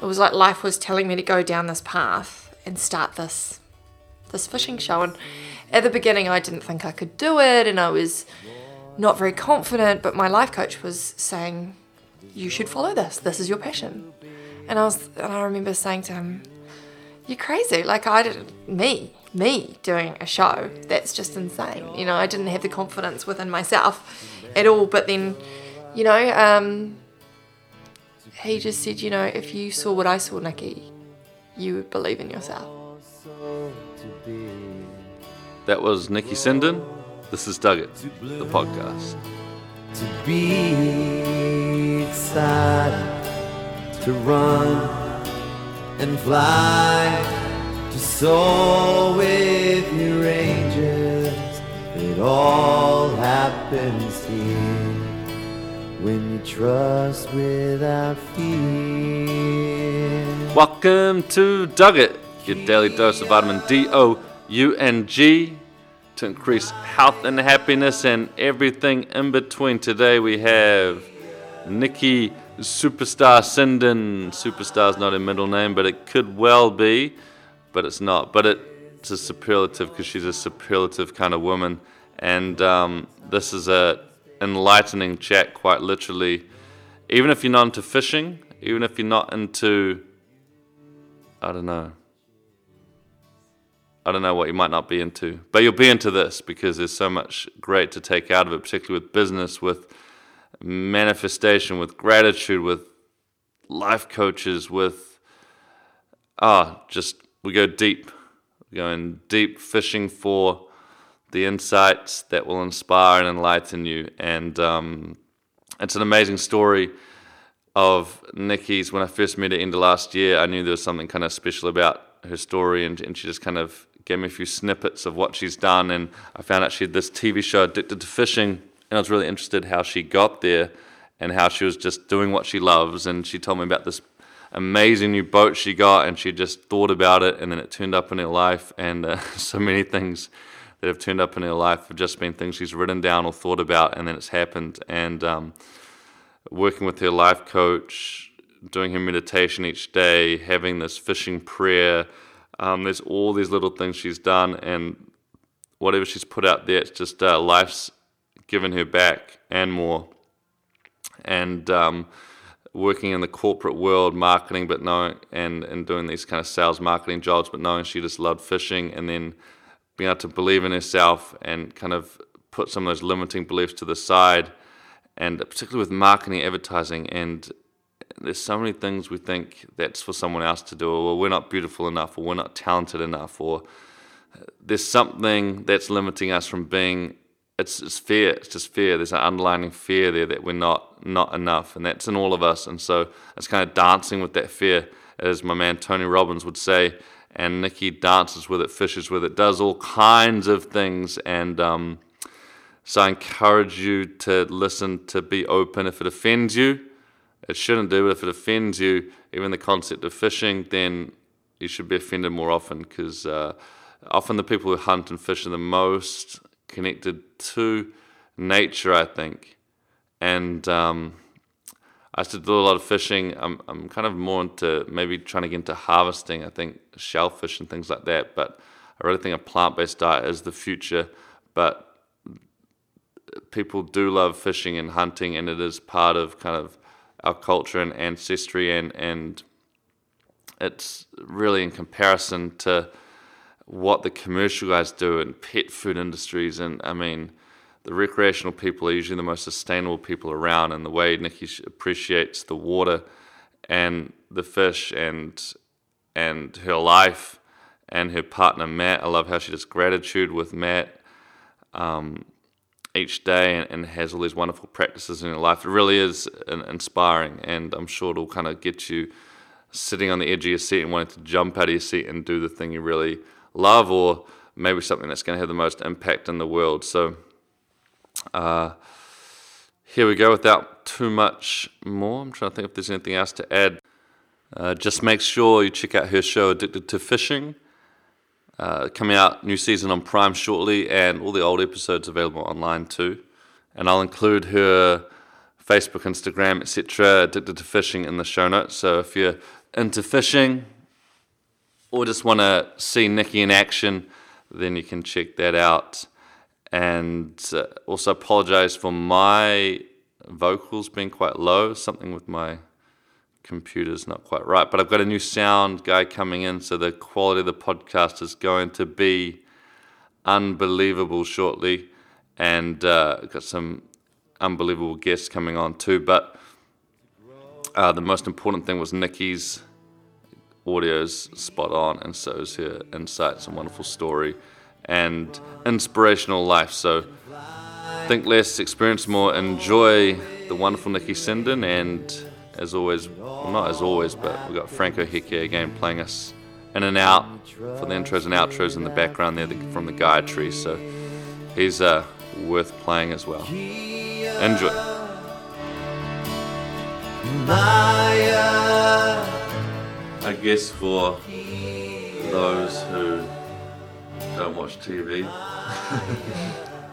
it was like life was telling me to go down this path and start this this fishing show. And at the beginning, I didn't think I could do it, and I was not very confident. But my life coach was saying, "You should follow this. This is your passion." And I was, and I remember saying to him, "You're crazy! Like I didn't me, me doing a show. That's just insane. You know, I didn't have the confidence within myself at all. But then, you know, um, he just said, you know, if you saw what I saw, Nikki, you would believe in yourself." That was Nikki Sinden. This is Dug It, the podcast. To be excited, to run and fly, to soar with your angels. It all happens here when you trust without fear. Welcome to Dug It, your daily dose of vitamin D O U N G to increase health and happiness and everything in between. Today we have Nikki Superstar Sinden. Superstar's not her middle name, but it could well be, but it's not. But it's a superlative because she's a superlative kind of woman. And um, this is a enlightening chat, quite literally. Even if you're not into fishing, even if you're not into, I don't know, I don't know what you might not be into, but you'll be into this because there's so much great to take out of it, particularly with business, with manifestation, with gratitude, with life coaches, with ah, just we go deep, we go in deep fishing for the insights that will inspire and enlighten you, and um, it's an amazing story of Nikki's. When I first met her in the last year, I knew there was something kind of special about her story, and, and she just kind of gave me a few snippets of what she's done. And I found out she had this TV show, Addicted to Fishing, and I was really interested how she got there and how she was just doing what she loves. And she told me about this amazing new boat she got, and she just thought about it, and then it turned up in her life. And uh, so many things that have turned up in her life have just been things she's written down or thought about, and then it's happened. And um, working with her life coach, doing her meditation each day, having this fishing prayer. Um, there's all these little things she's done, and whatever she's put out there, it's just uh, life's given her back and more. And um, working in the corporate world, marketing, but knowing and and doing these kind of sales marketing jobs, but knowing she just loved fishing, and then being able to believe in herself and kind of put some of those limiting beliefs to the side, and particularly with marketing, advertising, and there's so many things we think that's for someone else to do, or we're not beautiful enough, or we're not talented enough, or there's something that's limiting us from being. It's, it's fear. It's just fear. There's an underlying fear there that we're not not enough, and that's in all of us. And so it's kind of dancing with that fear, as my man Tony Robbins would say. And Nikki dances with it, fishes with it, does all kinds of things, and um, so I encourage you to listen, to be open. If it offends you, it shouldn't do, but if it offends you, even the concept of fishing, then you should be offended more often because uh, often the people who hunt and fish are the most connected to nature, I think. And um, I used to do a lot of fishing. I'm, I'm kind of more into maybe trying to get into harvesting, I think shellfish and things like that. But I really think a plant based diet is the future. But people do love fishing and hunting, and it is part of kind of our culture and ancestry, and and it's really in comparison to what the commercial guys do in pet food industries, and I mean. The recreational people are usually the most sustainable people around, and the way Nikki appreciates the water and the fish and and her life and her partner Matt. I love how she does gratitude with Matt. Um, each day and, and, has all these wonderful practices in her life. It really is inspiring, and I'm sure it'll kind of get you sitting on the edge of your seat and wanting to jump out of your seat and do the thing you really love, or maybe something that's going to have the most impact in the world. So, uh, here we go. Without too much more, I'm trying to think if there's anything else to add. Uh, just make sure you check out her show, Addicted to Fishing. Uh, coming out new season on Prime shortly, and all the old episodes available online too. And I'll include her Facebook, Instagram, etc. Addicted to fishing in the show notes. So if you're into fishing or just want to see Nikki in action, then you can check that out. And uh, also apologize for my vocals being quite low, something with my computer's not quite right. But I've got a new sound guy coming in, so the quality of the podcast is going to be unbelievable shortly. And uh, got some unbelievable guests coming on too. But uh, the most important thing was Nikki's audio's spot on, and so is her insights and wonderful story and inspirational life. So think less, experience more, enjoy the wonderful Nikki Sinden, and as always, well, not as always, but we've got Franco Heke again playing us in and out for the intros and outros in the background there from the Gaia tree. So he's uh, worth playing as well. Enjoy. I guess for those who don't watch TV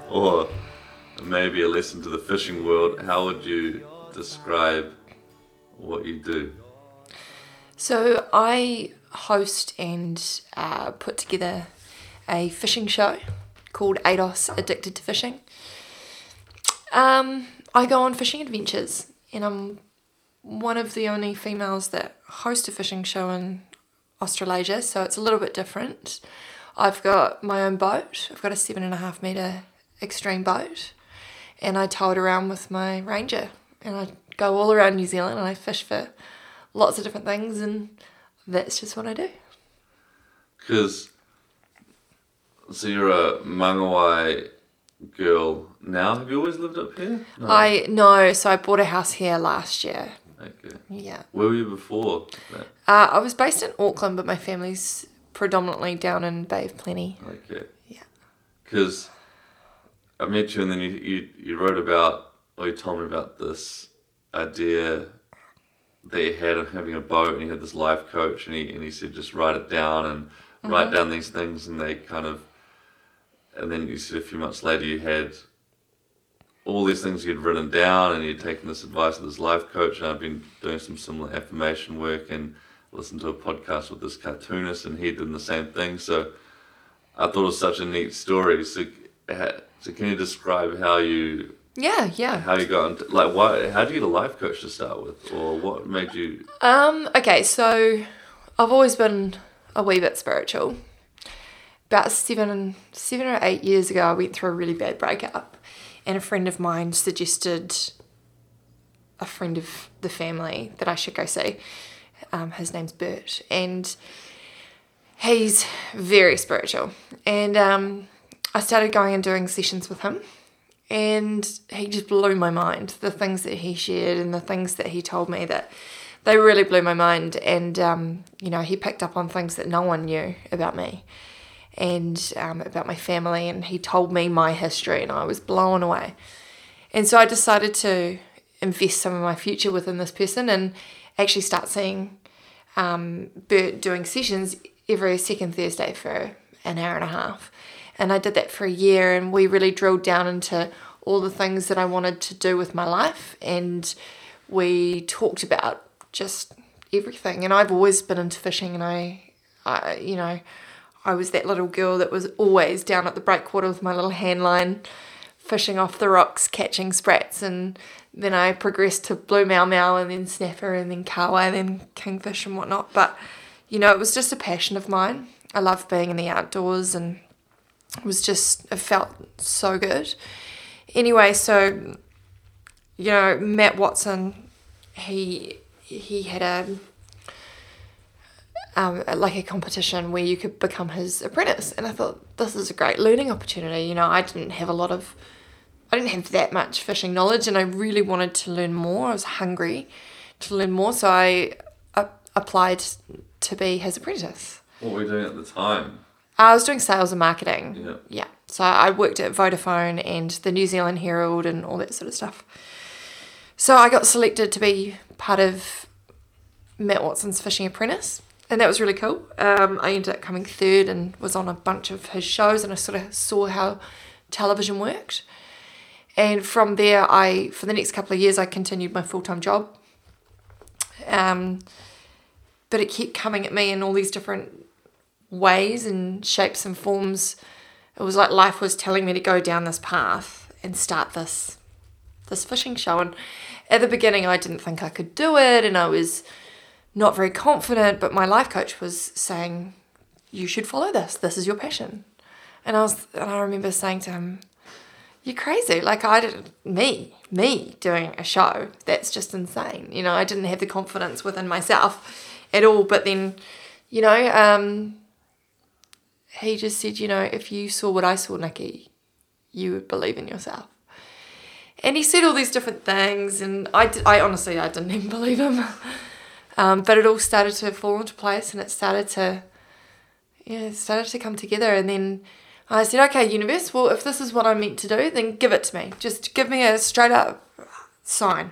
or maybe a lesson to the fishing world, how would you describe what you do? So I host and uh, put together a fishing show called ADOS Addicted to Fishing. Um, I go on fishing adventures, and I'm one of the only females that host a fishing show in Australasia, so it's a little bit different. I've got my own boat. I've got a seven and a half meter extreme boat, and I tow it around with my ranger, and I go all around New Zealand and I fish for lots of different things, and that's just what I do. Because, so you're a Mangawai girl now. Have you always lived up here? No. I no, so I bought a house here last year. Okay. Yeah. Where were you before that? Uh, I was based in Auckland, but my family's predominantly down in Bay of Plenty. Okay. Yeah. Because I met you and then you, you, you wrote about, or you told me about this idea that you had of having a boat and you had this life coach and he, and he said just write it down and mm-hmm. write down these things and they kind of, and then you said a few months later you had all these things you'd written down and you'd taken this advice of this life coach and I've been doing some similar affirmation work and listened to a podcast with this cartoonist and he did the same thing. So I thought it was such a neat story. So, so can you describe how you Yeah, yeah. how you got into like why how do you get a life coach to start with or what made you Um, okay, so I've always been a wee bit spiritual. About seven seven or eight years ago I went through a really bad breakup and a friend of mine suggested a friend of the family that I should go see. Um, his name's Bert and he's very spiritual. And um, I started going and doing sessions with him and he just blew my mind. The things that he shared and the things that he told me that they really blew my mind. And um, you know, he picked up on things that no one knew about me and um, about my family. And he told me my history, and I was blown away. And so I decided to invest some of my future within this person and actually start seeing um, Bert doing sessions every second Thursday for an hour and a half. And I did that for a year, and we really drilled down into all the things that I wanted to do with my life. And we talked about just everything. And I've always been into fishing, and I, I you know, I was that little girl that was always down at the breakwater with my little hand line, fishing off the rocks, catching sprats. And then I progressed to blue maomao, and then snapper, and then kawa, and then kingfish and whatnot. But, you know, it was just a passion of mine. I love being in the outdoors and it was just it felt so good anyway so you know matt watson he he had a um, like a competition where you could become his apprentice and i thought this is a great learning opportunity you know i didn't have a lot of i didn't have that much fishing knowledge and i really wanted to learn more i was hungry to learn more so i applied to be his apprentice what were you doing at the time? I was doing sales and marketing. Yeah. Yeah. So I worked at Vodafone and the New Zealand Herald and all that sort of stuff. So I got selected to be part of Matt Watson's Fishing Apprentice. And that was really cool. Um, I ended up coming third and was on a bunch of his shows and I sort of saw how television worked. And from there, I for the next couple of years, I continued my full time job. Um, but it kept coming at me in all these different ways and shapes and forms. It was like life was telling me to go down this path and start this this fishing show. And at the beginning, I didn't think I could do it, and I was not very confident. But my life coach was saying, "You should follow this. This is your passion." And I was, and I remember saying to him, "You're crazy! Like I did me, me doing a show. That's just insane. You know, I didn't have the confidence within myself at all. But then, you know, um, he just said, you know, if you saw what I saw, Nikki, you would believe in yourself." And he said all these different things, and I, did, I honestly I didn't even believe him. Um, but it all started to fall into place, and it started to, yeah, it started to come together. And then I said, okay, universe, well, if this is what I'm meant to do, then give it to me. Just give me a straight up sign.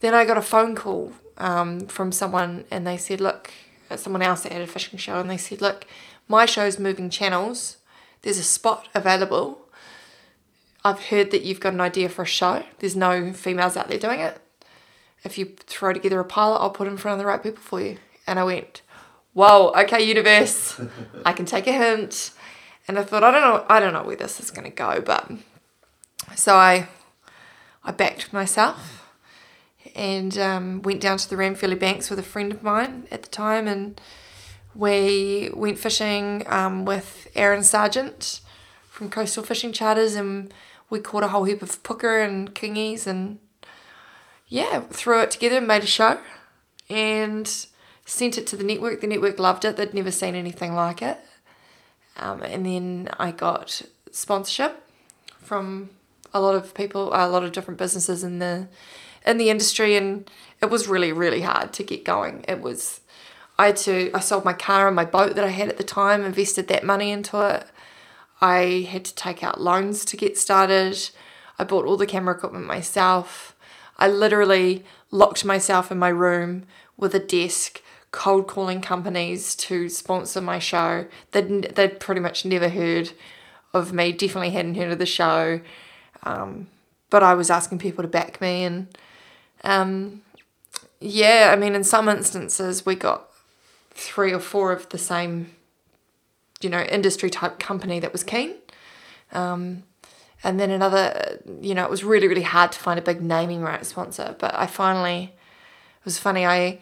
Then I got a phone call um, from someone, and they said, look, someone else that had a fishing show, and they said, look, my show's moving channels. There's a spot available I've heard that you've got an idea for a show. There's no females out there doing it. If you throw together a pilot, I'll put in front of the right people for you. And I went, Whoa, okay, universe, I can take a hint. And I thought, I don't know, I don't know where this is going to go, but so I, I backed myself and um, went down to the Ranfurly Banks with a friend of mine at the time, and we went fishing um, with Aaron Sargent from Coastal Fishing Charters, and we caught a whole heap of puka and kingies and yeah, threw it together and made a show and sent it to the network. The network loved it, they'd never seen anything like it. Um, and then I got sponsorship from a lot of people, a lot of different businesses in the in the industry, and it was really really hard to get going. It was I had to I sold my car and my boat that I had at the time, invested that money into it. I had to take out loans to get started. I bought all the camera equipment myself. I literally locked myself in my room with a desk, cold calling companies to sponsor my show. They'd, they'd pretty much never heard of me, definitely hadn't heard of the show. Um, but I was asking people to back me. And um, yeah, I mean, in some instances, we got three or four of the same you know, industry type company that was keen. Um, and then another, you know, it was really, really hard to find a big naming right sponsor. But I finally, it was funny, I,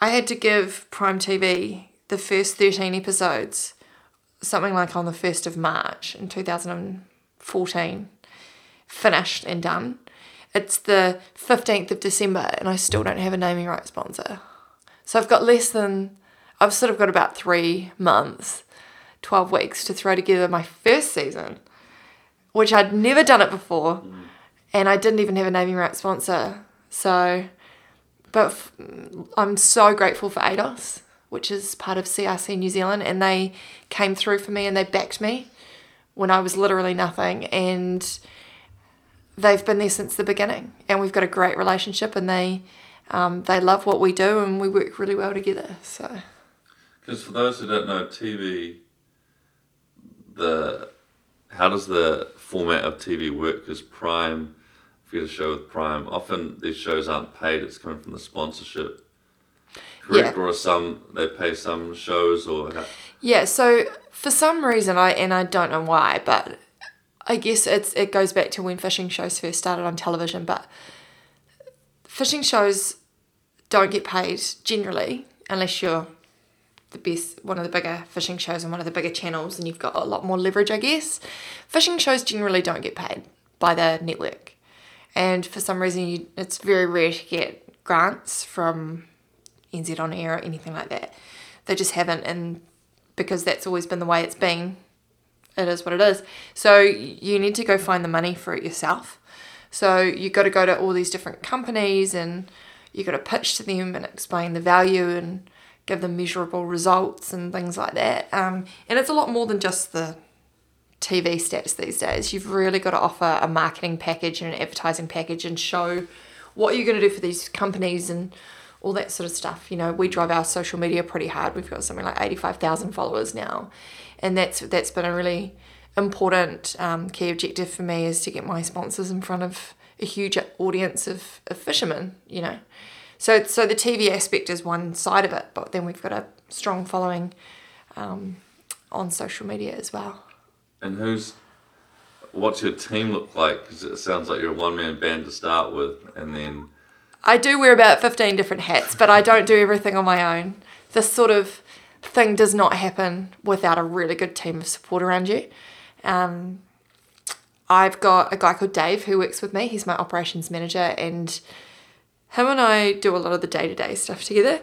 I had to give Prime TV the first 13 episodes, something like on the 1st of March in 2014, finished and done. It's the 15th of December and I still don't have a naming right sponsor. So I've got less than, I've sort of got about three months 12 weeks to throw together my first season, which I'd never done it before. Mm. And I didn't even have a naming right sponsor. So, but I'm so grateful for ADOS, which is part of CRC New Zealand. And they came through for me and they backed me when I was literally nothing. And they've been there since the beginning. And we've got a great relationship and they, um, they love what we do and we work really well together. So. Because for those who don't know, TV the how does the format of TV work? Because Prime, if you get a show with Prime, often these shows aren't paid. It's coming from the sponsorship. Correct, yeah. or some they pay some shows or. How? Yeah, so for some reason I and I don't know why, but I guess it's it goes back to when fishing shows first started on television. But fishing shows don't get paid generally unless you're the best one of the bigger fishing shows on one of the bigger channels and you've got a lot more leverage I guess. Fishing shows generally don't get paid by the network. And for some reason you, it's very rare to get grants from NZ on air or anything like that. They just haven't and because that's always been the way it's been, it is what it is. So you need to go find the money for it yourself. So you've got to go to all these different companies and you've got to pitch to them and explain the value and give them measurable results and things like that. Um, and it's a lot more than just the TV stats these days. You've really got to offer a marketing package and an advertising package and show what you're going to do for these companies and all that sort of stuff. You know, we drive our social media pretty hard. We've got something like 85,000 followers now. And that's that's been a really important um, key objective for me is to get my sponsors in front of a huge audience of, of fishermen, you know. so so the TV aspect is one side of it, but then we've got a strong following um, on social media as well. And who's what's your team look like? Because it sounds like you're a one man band to start with, and then I do wear about 15 different hats, but I don't do everything on my own. This sort of thing does not happen without a really good team of support around you. Um, I've got a guy called Dave who works with me. He's my operations manager, and him and I do a lot of the day to day stuff together.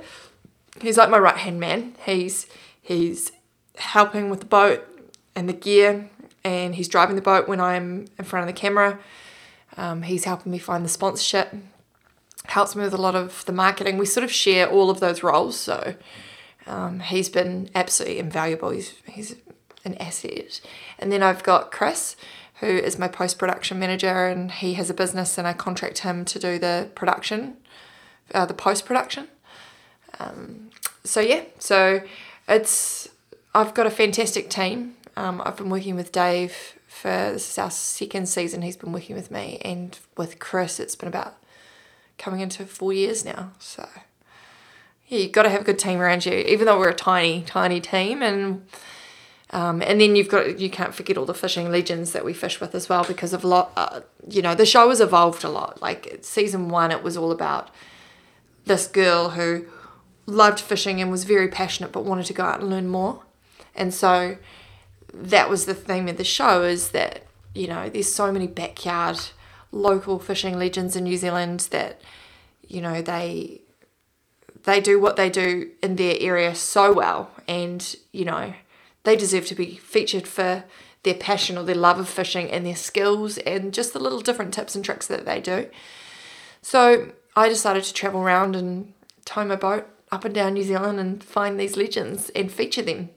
He's like my right hand man. He's he's helping with the boat and the gear, and he's driving the boat when I'm in front of the camera. Um, he's helping me find the sponsorship, helps me with a lot of the marketing. We sort of share all of those roles, so um, he's been absolutely invaluable. He's he's an asset. And then I've got Chris, who is my post production manager, and he has a business, and I contract him to do the production, uh, the post production. Um, so yeah, so it's I've got a fantastic team. Um, I've been working with Dave for this is our second season. He's been working with me, and with Chris, it's been about coming into four years now. So yeah, you've got to have a good team around you, even though we're a tiny, tiny team, and um, and then you've got you can't forget all the fishing legends that we fish with as well because of a lot. Uh, you know, the show has evolved a lot. Like season one, it was all about this girl who loved fishing and was very passionate but wanted to go out and learn more, and so that was the theme of the show is that you know there's so many backyard local fishing legends in New Zealand that you know they they do what they do in their area so well and you know they deserve to be featured for their passion or their love of fishing and their skills and just the little different tips and tricks that they do. So I decided to travel around and tow my boat up and down New Zealand and find these legends and feature them.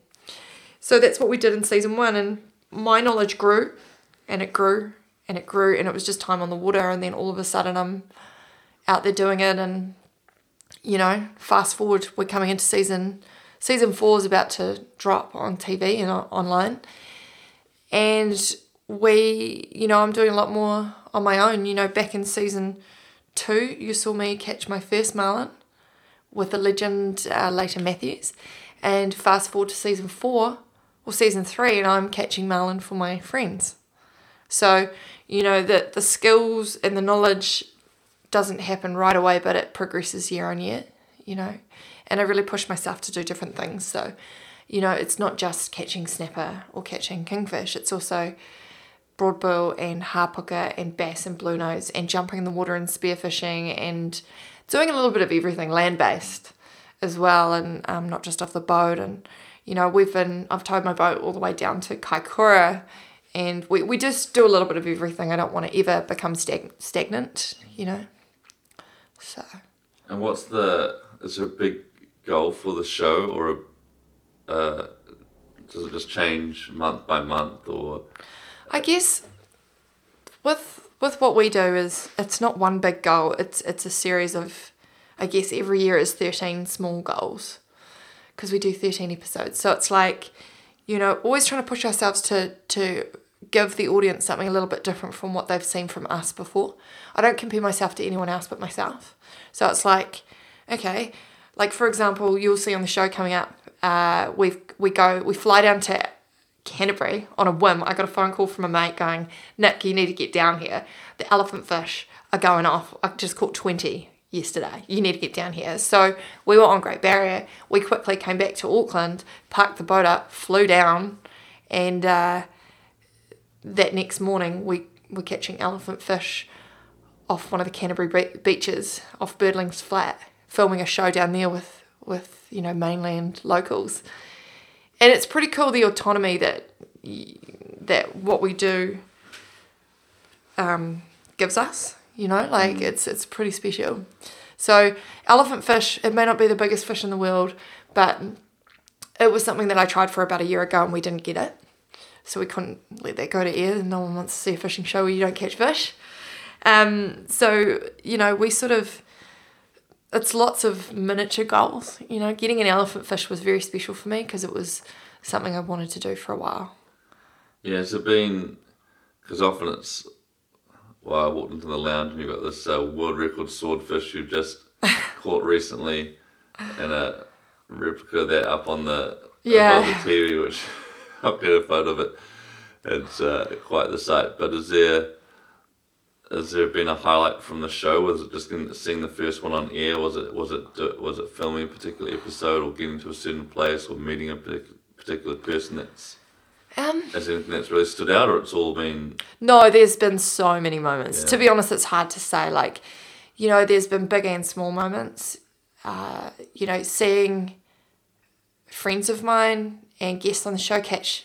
So that's what we did in season one, and my knowledge grew and it grew and it grew, and it was just time on the water. And then all of a sudden, I'm out there doing it, and you know, fast forward, we're coming into season season four is about to drop on TV and online. And we, you know, I'm doing a lot more on my own. You know, back in season two, you saw me catch my first marlin with the legend uh, Leighton Matthews. And fast forward to season four or season three, and I'm catching marlin for my friends. So, you know, that the skills and the knowledge doesn't happen right away, but it progresses year on year, you know and I really push myself to do different things. So, you know, it's not just catching snapper or catching kingfish, it's also broadbill and hapuka and bass and blue nose and jumping in the water and spearfishing and doing a little bit of everything land based as well and um, not just off the boat and you know we've been I've towed my boat all the way down to Kaikoura and we, we just do a little bit of everything I don't want to ever become stag- stagnant you know so and what's the is there a big goal for the show, or uh, does it just change month by month, or? I guess with with what we do is it's not one big goal. It's it's a series of, I guess every year is thirteen small goals, because we do thirteen episodes. So it's like, you know, always trying to push ourselves to to give the audience something a little bit different from what they've seen from us before. I don't compare myself to anyone else but myself. So it's like, okay, like for example, you'll see on the show coming up, uh, we we go we fly down to Canterbury on a whim. I got a phone call from a mate going, Nick, you need to get down here. The elephant fish are going off. I just caught twenty yesterday. You need to get down here. So we were on Great Barrier. We quickly came back to Auckland, parked the boat up, flew down, and uh, that next morning we were catching elephant fish off one of the Canterbury beaches off Birdlings Flat filming a show down there with with you know mainland locals, and it's pretty cool the autonomy that that what we do um, gives us. You know, like mm. it's it's pretty special. So elephant fish, it may not be the biggest fish in the world, but it was something that I tried for about a year ago and we didn't get it. So we couldn't let that go to air. And no one wants to see a fishing show where you don't catch fish. Um, so, you know, we sort of it's lots of miniature goals. You know, getting an elephant fish was very special for me because it was something I wanted to do for a while. Yeah, has it been? Because often it's. Well, I walked into the lounge and you've got this uh, world record swordfish you've just caught recently, and a replica of that up on the Yeah. the TV, which I'll get a photo of it. It's uh, quite the sight. But is there has there been a highlight from the show? Was it just seeing the first one on air? Was it was it was it filming a particular episode, or getting to a certain place, or meeting a particular person that's Um, has anything that's really stood out, or it's all been No, there's been so many moments. To be honest, it's hard to say. Like, you know, there's been big and small moments. Uh, you know, seeing friends of mine and guests on the show catch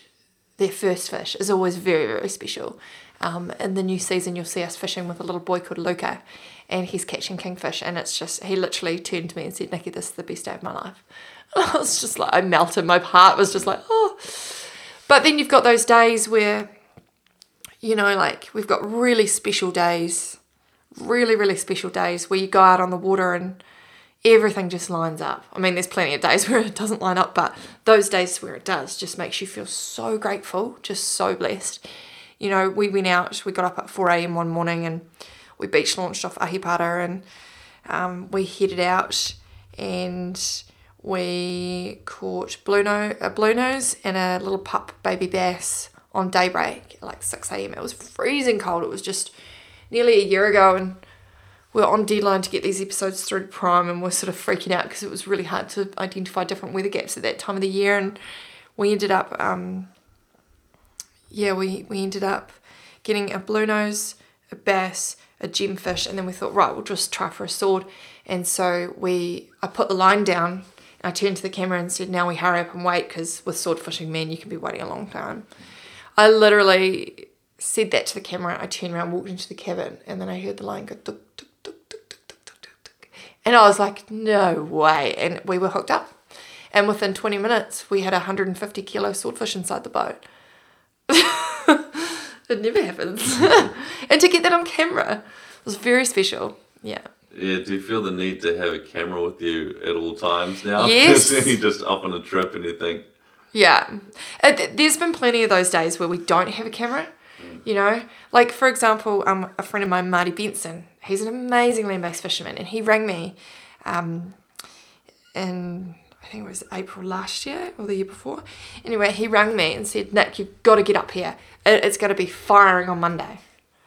their first fish is always very, very special. Um, in the new season, you'll see us fishing with a little boy called Luca, and he's catching kingfish. And it's just, he literally turned to me and said, Nikki, this is the best day of my life. And I was just like, I melted. My heart was just like, oh. But then you've got those days where you know, like we've got really special days, really, really special days where you go out on the water and everything just lines up. I mean, there's plenty of days where it doesn't line up, but those days where it does just makes you feel so grateful, just so blessed. You know, we went out, we got up at 4 a.m. one morning and we beach launched off Ahipara and um, we headed out and we caught blue, no- a blue nose and a little pup baby bass on daybreak like 6 a.m. It was freezing cold. It was just nearly a year ago and we're on deadline to get these episodes through to Prime and we're sort of freaking out because it was really hard to identify different weather gaps at that time of the year and we ended up um, yeah we, we ended up getting a blue nose a bass a gemfish and then we thought right we'll just try for a sword and so we I put the line down I turned to the camera and said, Now we hurry up and wait because with swordfishing men, you can be waiting a long time. I literally said that to the camera. I turned around, walked into the cabin, and then I heard the line go tuk, tuk, tuk, tuk, tuk, tuk, tuk, tuk. And I was like, No way. And we were hooked up. And within 20 minutes, we had 150 kilo swordfish inside the boat. it never happens. and to get that on camera was very special. Yeah. Yeah, do you feel the need to have a camera with you at all times now? Yes. You just up on a trip and you think, Yeah. Uh, there's been plenty of those days where we don't have a camera. You know, like for example, um, a friend of mine, Marty Benson, he's an amazing land-based fisherman, and he rang me, um, in I think it was April last year or the year before. Anyway, he rang me and said, Nick, you've got to get up here. It, it's going to be firing on Monday.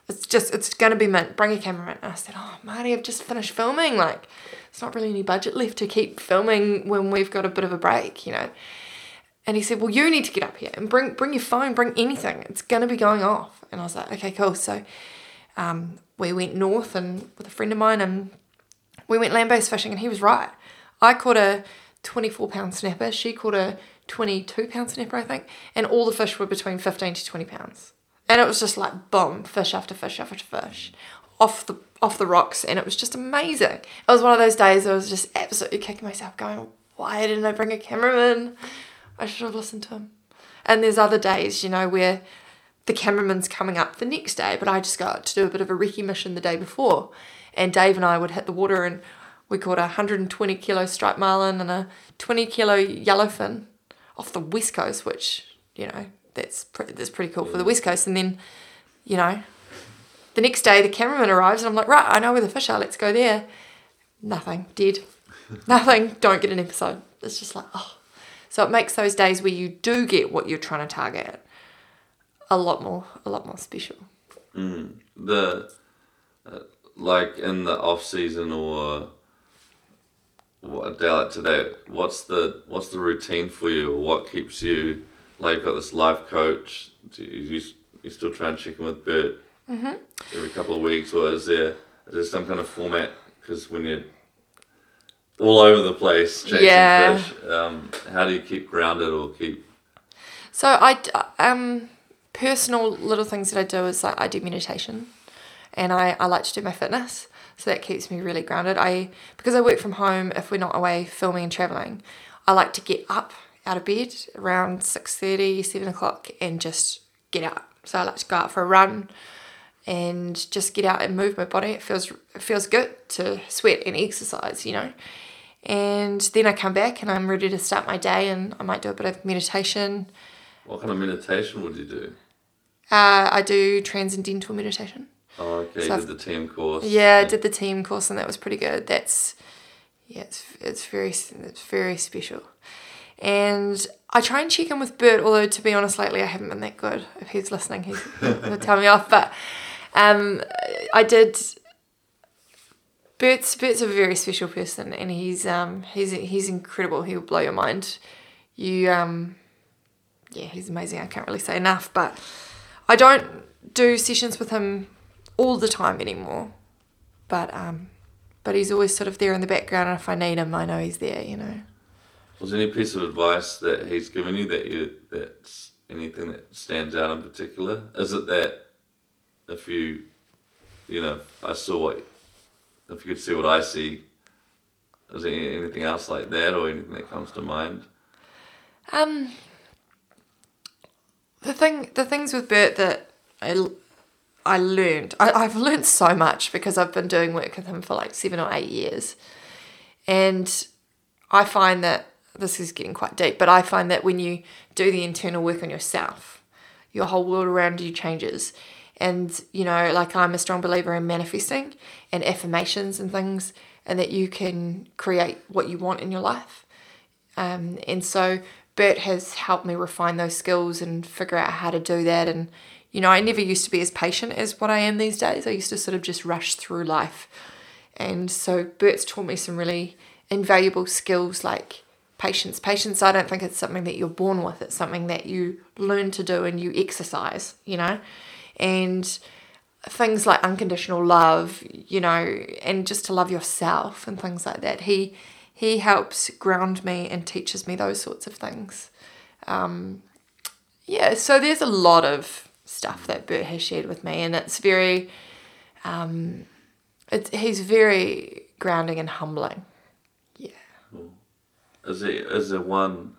It's just, it's going to be mint. Bring a camera in. And I said, oh, Marty, I've just finished filming. Like, it's not really any budget left to keep filming when we've got a bit of a break, you know. And he said, "Well, you need to get up here and bring bring your phone, bring anything. It's gonna be going off." And I was like, "Okay, cool." So um, we went north and with a friend of mine, and we went land based fishing, and he was right. I caught a twenty four pound snapper. She caught a twenty two pound snapper, I think, and all the fish were between fifteen to twenty pounds. And it was just like boom, fish after fish after fish, off the off the rocks, and it was just amazing. It was one of those days I was just absolutely kicking myself, going, "Why didn't I bring a cameraman?" I should have listened to him. And there's other days, you know, where the cameraman's coming up the next day, but I just got to do a bit of a recce mission the day before. And Dave and I would hit the water and we caught a 120 kilo striped marlin and a 20 kilo yellowfin off the west coast, which, you know, that's, pre- that's pretty cool for the west coast. And then, you know, the next day the cameraman arrives and I'm like, right, I know where the fish are, let's go there. Nothing, dead. Nothing, don't get an episode. It's just like, oh. So it makes those days where you do get what you're trying to target a lot more, a lot more special. the uh, like in the off season or what a day like today what's the what's the routine for you what keeps you like you've got this life coach do you, you still try and check in with Bert Mm-hmm. every couple of weeks or is there is there some kind of format because when you're all over the place chasing Yeah. fish um, how do you keep grounded or keep So I um personal little things that I do is like I do meditation, and I I like to do my fitness, so that keeps me really grounded. I because I work from home. If we're not away filming and traveling, I like to get up out of bed around 6.30, 7 o'clock and just get out. So I like to go out for a run and just get out and move my body. It feels it feels good to sweat and exercise, you know. And then I come back and I'm ready to start my day and I might do a bit of meditation. what kind of meditation would you do Uh, I do transcendental meditation. oh okay So you did the TM course Yeah, I did the TM course and that was pretty good. That's yeah, it's it's very it's very special. And I try and check in with Bert, although to be honest, lately I haven't been that good. If he's listening, he's gonna tell me off. But um, I did. Bert's Bert's a very special person, and he's um he's he's incredible. He'll blow your mind. You um, yeah, he's amazing. I can't really say enough, but I don't do sessions with him all the time anymore. But um, but he's always sort of there in the background, and if I need him, I know he's there. You know. Was there any piece of advice that he's given you that you that's anything that stands out in particular? Is it that if you, you know, I saw what, if you could see what I see, is there anything else like that or anything that comes to mind? Um, the thing, the things with Bert that I, I learned, I, I've learned so much because I've been doing work with him for like seven or eight years, and I find that this is getting quite deep, but I find that when you do the internal work on yourself, your whole world around you changes. And, you know, like I'm a strong believer in manifesting and affirmations and things, and that you can create what you want in your life. Um, and so Bert has helped me refine those skills and figure out how to do that. And, you know, I never used to be as patient as what I am these days. I used to sort of just rush through life. And so Bert's taught me some really invaluable skills like patience. Patience, I don't think it's something that you're born with, it's something that you learn to do and you exercise, you know? And things like unconditional love, you know, and just to love yourself and things like that. He he helps ground me and teaches me those sorts of things. Um, yeah, so there's a lot of stuff that Bert has shared with me, and it's very, um, it's he's very grounding and humbling. Is there, is there one,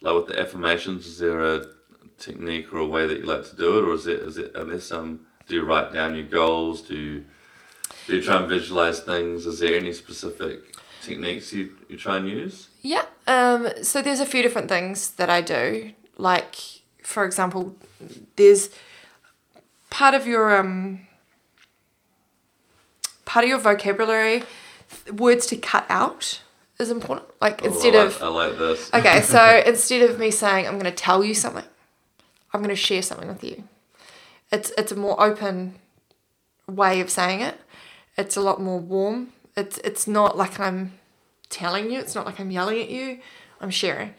like with the affirmations, is there a technique or a way that you like to do it, or is it, is it, are there some, do you write down your goals? Do you, do you try and visualize things? Is there any specific techniques you, you try and use? Yeah. Um, so there's a few different things that I do. Like, for example, there's part of your um, part of your vocabulary, words to cut out is important. Like Oh, instead I like, of I like this. okay, so instead of me saying I'm going to tell you something, I'm going to share something with you. It's it's a more open way of saying it. It's a lot more warm. It's it's not like I'm telling you. It's not like I'm yelling at you. I'm sharing,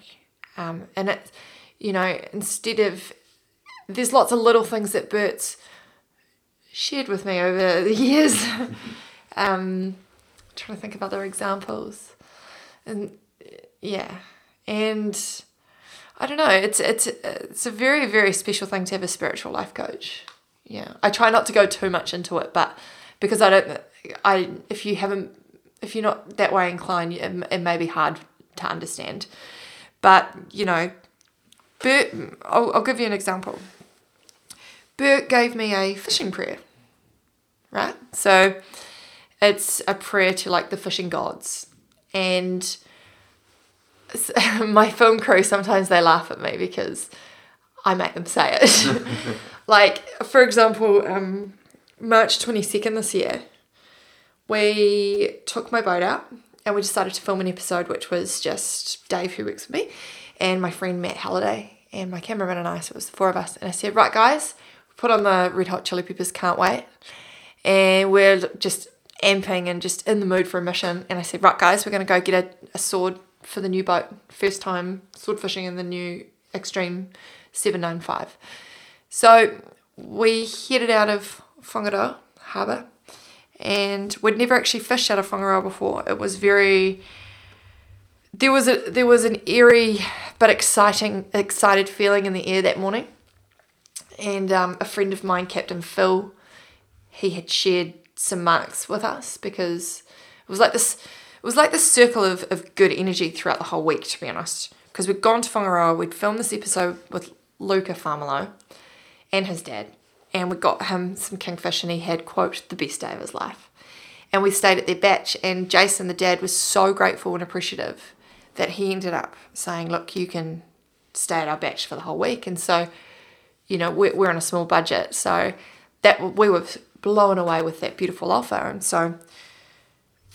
um, and it, you know, instead of there's lots of little things that Bert's shared with me over the years. um, trying to think of other examples, and yeah, and I don't know. It's it's it's a very very special thing to have a spiritual life coach. Yeah, I try not to go too much into it, but because I don't, I if you haven't, if you're not that way inclined, it, it may be hard to understand. But you know, Bert, I'll, I'll give you an example. Bert gave me a fishing prayer, right? So it's a prayer to like the fishing gods, and my film crew sometimes they laugh at me because I make them say it. like for example, um, March twenty second this year, we took my boat out and we decided to film an episode, which was just Dave who works with me, and my friend Matt Halliday, and my cameraman and I. So it was the four of us, and I said, right guys, put on the Red Hot Chili Peppers, can't wait, and we're just amping and just in the mood for a mission. And I said, right guys, we're gonna go get a, a sword for the new boat. First time sword fishing in the new Extreme 795. So we headed out of Whangaroa Harbour and we'd never actually fished out of Whangaroa before. It was very there was a there was an eerie but exciting excited feeling in the air that morning. And um, a friend of mine, Captain Phil, he had shared some marks with us because it was like this it was like this circle of, of good energy throughout the whole week to be honest. Because we'd gone to Whangaroa we'd filmed this episode with Luca Farmelo and his dad and we got him some kingfish and he had quote the best day of his life. And we stayed at their bach and Jason the dad was so grateful and appreciative that he ended up saying look you can stay at our bach for the whole week. And so you know we're, we're on a small budget so that we were blown away with that beautiful offer and so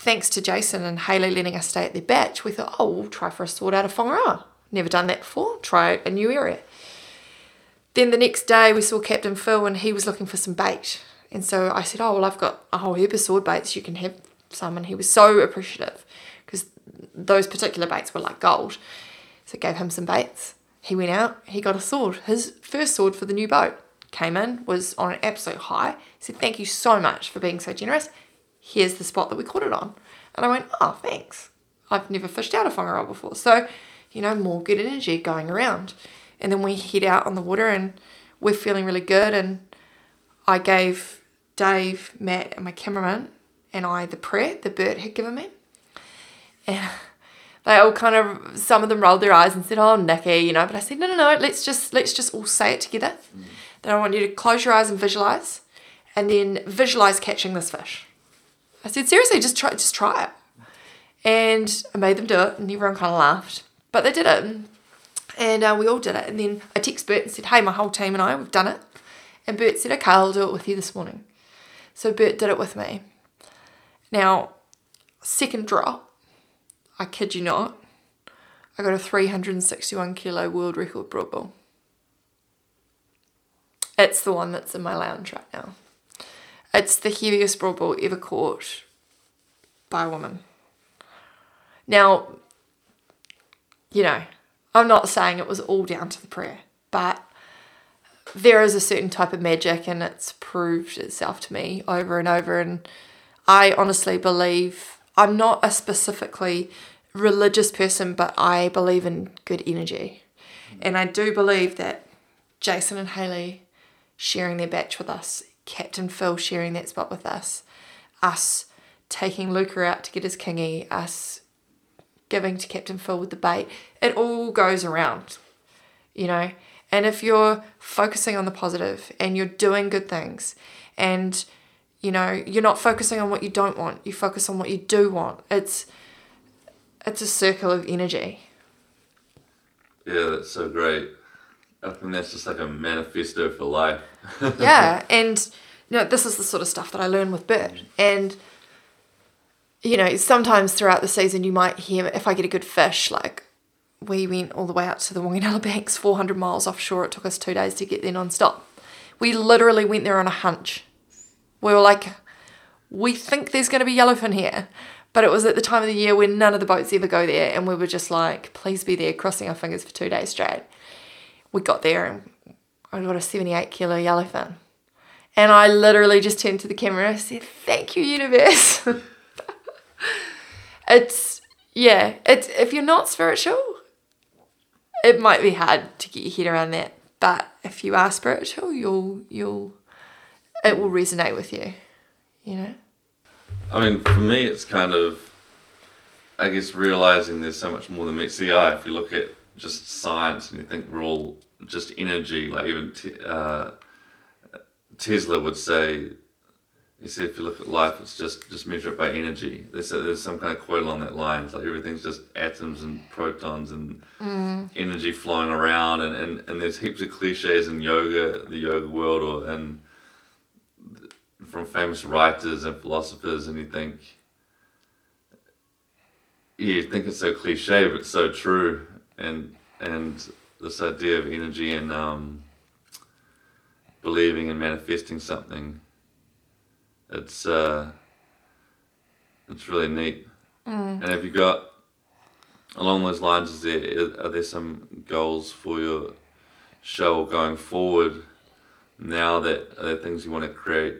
thanks to Jason and Haley letting us stay at their bach, we thought, oh, we'll try for a sword out of Whangaroa. Never done that before. Try a new area. Then the next day we saw Captain Phil and he was looking for some bait. And so I said, oh, well, I've got a whole heap of sword baits. You can have some. And he was so appreciative because those particular baits were like gold. So gave him some baits. He went out, he got a sword, his first sword for the new boat. Came in, was on an absolute high. Said, Thank you so much for being so generous. Here's the spot that we caught it on. And I went, Oh, thanks. I've never fished out a whangaroa before. So, you know, more good energy going around. And then we head out on the water and we're feeling really good. And I gave Dave, Matt, and my cameraman, and I the prayer that Bert had given me. And they all kind of some of them rolled their eyes and said, "Oh, Nikki," you know. But I said, "No, no, no. Let's just let's just all say it together." Mm. Then I want you to close your eyes and visualize, and then visualize catching this fish. I said, "Seriously, just try, just try it." And I made them do it, and everyone kind of laughed, but they did it, and uh, we all did it. And then I texted Bert and said, "Hey, my whole team and I, we've done it." And Bert said, "Okay, I'll do it with you this morning." So Bert did it with me. Now, second drop, I kid you not, I got a 361 kilo world record broadbill. It's the one that's in my lounge right now. It's the heaviest broadbill ever caught by a woman. Now, you know, I'm not saying it was all down to the prayer, but there is a certain type of magic and it's proved itself to me over and over. And I honestly believe I'm not a specifically religious person, but I believe in good energy. And I do believe that Jason and Haley sharing their bach with us, Captain Phil sharing that spot with us, us taking Luca out to get his kingy, us giving to Captain Phil with the bait, it all goes around, you know. And if you're focusing on the positive and you're doing good things and you know, you're not focusing on what you don't want, you focus on what you do want. It's it's a circle of energy. Yeah, that's so great. I think that's just like a manifesto for life. yeah, and you know, this is the sort of stuff that I learn with Bert. And you know, sometimes throughout the season you might hear if I get a good fish, like we went all the way out to the Wanganella Banks, 400 miles offshore. It took us two days to get there non-stop. We literally went there on a hunch. We were like, we think there's going to be yellowfin here. But it was at the time of the year when none of the boats ever go there, and we were just like, please be there, crossing our fingers for two days straight. We got there and I got a 78 kilo yellowfin. And I literally just turned to the camera and said, Thank you, universe. it's, yeah, it's, if you're not spiritual, it might be hard to get your head around that. But if you are spiritual, you'll, you'll, it will resonate with you, you know? I mean, for me, it's kind of, I guess, realizing there's so much more than meets the eye. If you look at just science and you think we're all just energy, like even uh, Tesla would say, he said, if you look at life, it's just just measure it by energy. They said there's some kind of quote along that line. It's like everything's just atoms and protons and mm. energy flowing around, and, and, and there's heaps of cliches in yoga, the yoga world, or and from famous writers and philosophers, and you think, yeah, you think it's so cliche, but it's so true, and and this idea of energy and um, believing and manifesting something, it's uh, it's really neat. Mm. And have you got along those lines? Is there are there some goals for your show going forward? Now that are there things you want to create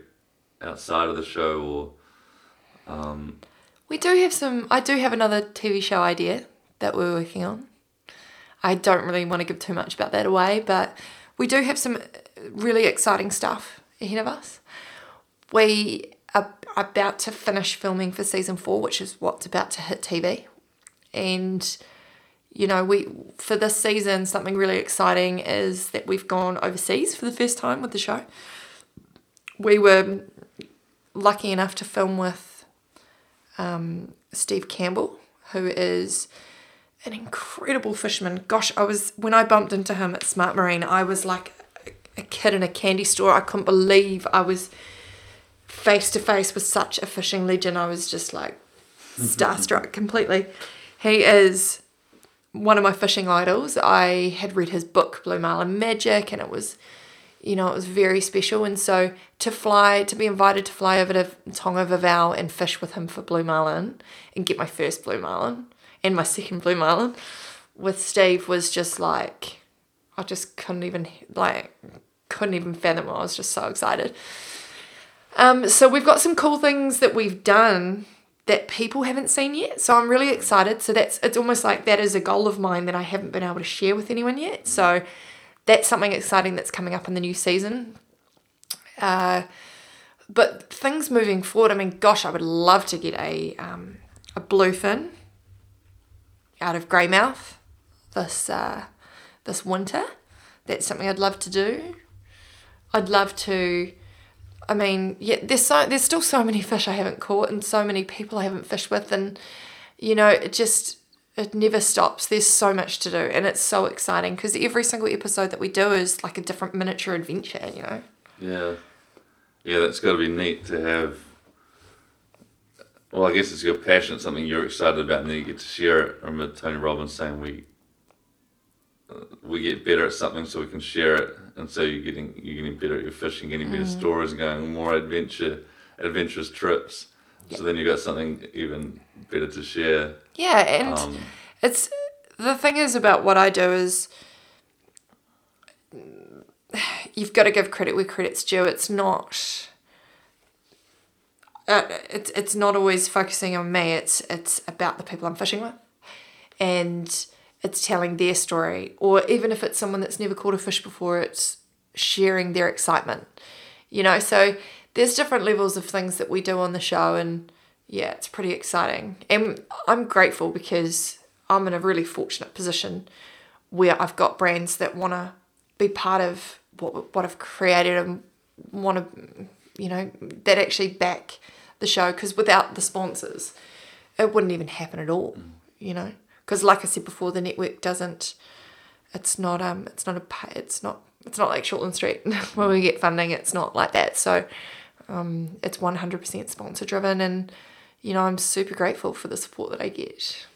outside of the show or um, we do have some i do have another tv show idea that we're working on i don't really want to give too much about that away but we do have some really exciting stuff ahead of us. We are about to finish filming for season four which is what's about to hit tv and you know we for this season something really exciting is that we've gone overseas for the first time with the show. We were lucky enough to film with um, Steve Campbell, who is an incredible fisherman. Gosh, I was when I bumped into him at Smart Marine, I was like a, kid in a candy store. I couldn't believe I was face to face with such a fishing legend. I was just like starstruck completely. He is one of my fishing idols. I had read his book, Blue Marlin Magic, and it was, you know, it was very special. And so to fly, to be invited to fly over to Tonga Vava'u and fish with him for Blue Marlin and get my first Blue Marlin and my second Blue Marlin with Steve was just like, I just couldn't even, like, couldn't even fathom. I was just so excited. Um, so we've got some cool things that we've done that people haven't seen yet. So I'm really excited. So that's it's almost like that is a goal of mine that I haven't been able to share with anyone yet. So that's something exciting that's coming up in the new season. Uh, but things moving forward, I mean, gosh, I would love to get a um, a bluefin out of Greymouth this uh, this winter. That's something I'd love to do. I'd love to I mean, yeah, there's so there's still so many fish I haven't caught and so many people I haven't fished with and you know, it just it never stops. There's so much to do and it's so exciting because every single episode that we do is like a different miniature adventure, you know. Yeah. Yeah, that's got to be neat to have. Well, I guess it's your passion, it's something you're excited about, and then you get to share it. I remember Tony Robbins saying we uh, we get better at something so we can share it, and so you're getting you're getting better at your fishing, getting better stories, going more adventure adventurous trips. So then you've got something even better to share. Yeah, and Um, it's the thing is about what I do is you've got to give credit where credit's due. It's not. Uh, it's it's not always focusing on me. It's it's about the people I'm fishing with, and it's telling their story. Or even if it's someone that's never caught a fish before, it's sharing their excitement. You know, so there's different levels of things that we do on the show, and yeah, it's pretty exciting. And I'm grateful because I'm in a really fortunate position where I've got brands that want to be part of what what I've created and want to, you know, that actually back the show. Because without the sponsors, it wouldn't even happen at all. You know, because like I said before, the network doesn't. It's not um. It's not a. It's not. It's not like Shortland Street where we get funding. It's not like that. So, um, it's one hundred percent sponsor driven, and you know I'm super grateful for the support that I get.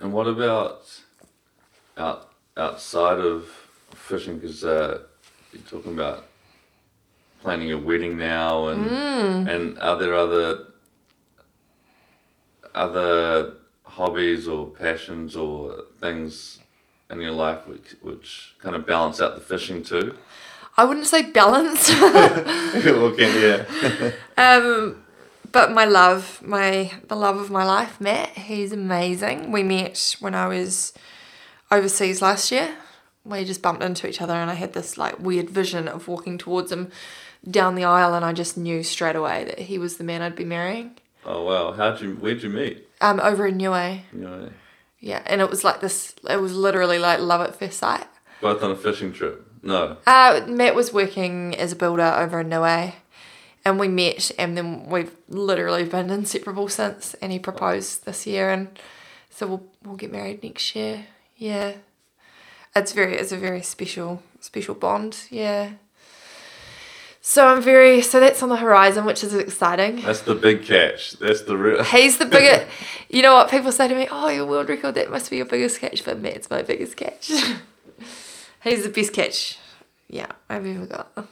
And what about out outside of fishing? Because uh, you're talking about planning a wedding now, and and are there other other hobbies or passions or things in your life which which kind of balance out the fishing too? I wouldn't say balance. okay, yeah. Um, but my love, my the love of my life, Matt, he's amazing. We met when I was overseas last year. We just bumped into each other, and I had this like weird vision of walking towards him down the aisle, and I just knew straight away that he was the man I'd be marrying. Oh wow, how'd you where'd you meet? Um, over in Niue, know, yeah, and it was like this. It was literally like love at first sight. both on a fishing trip. No. Uh, Matt was working as a builder over in Niue, and we met, and then we've literally been inseparable since. And he proposed this year, and so we'll we'll get married next year. Yeah, it's very it's a very special special bond. Yeah. So I'm very so that's on the horizon, which is exciting. That's the big catch. That's the real. He's the biggest. you know what people say to me? Oh, your world record that must be your biggest catch, but Matt's my biggest catch. He's the best catch. Yeah, I've ever got.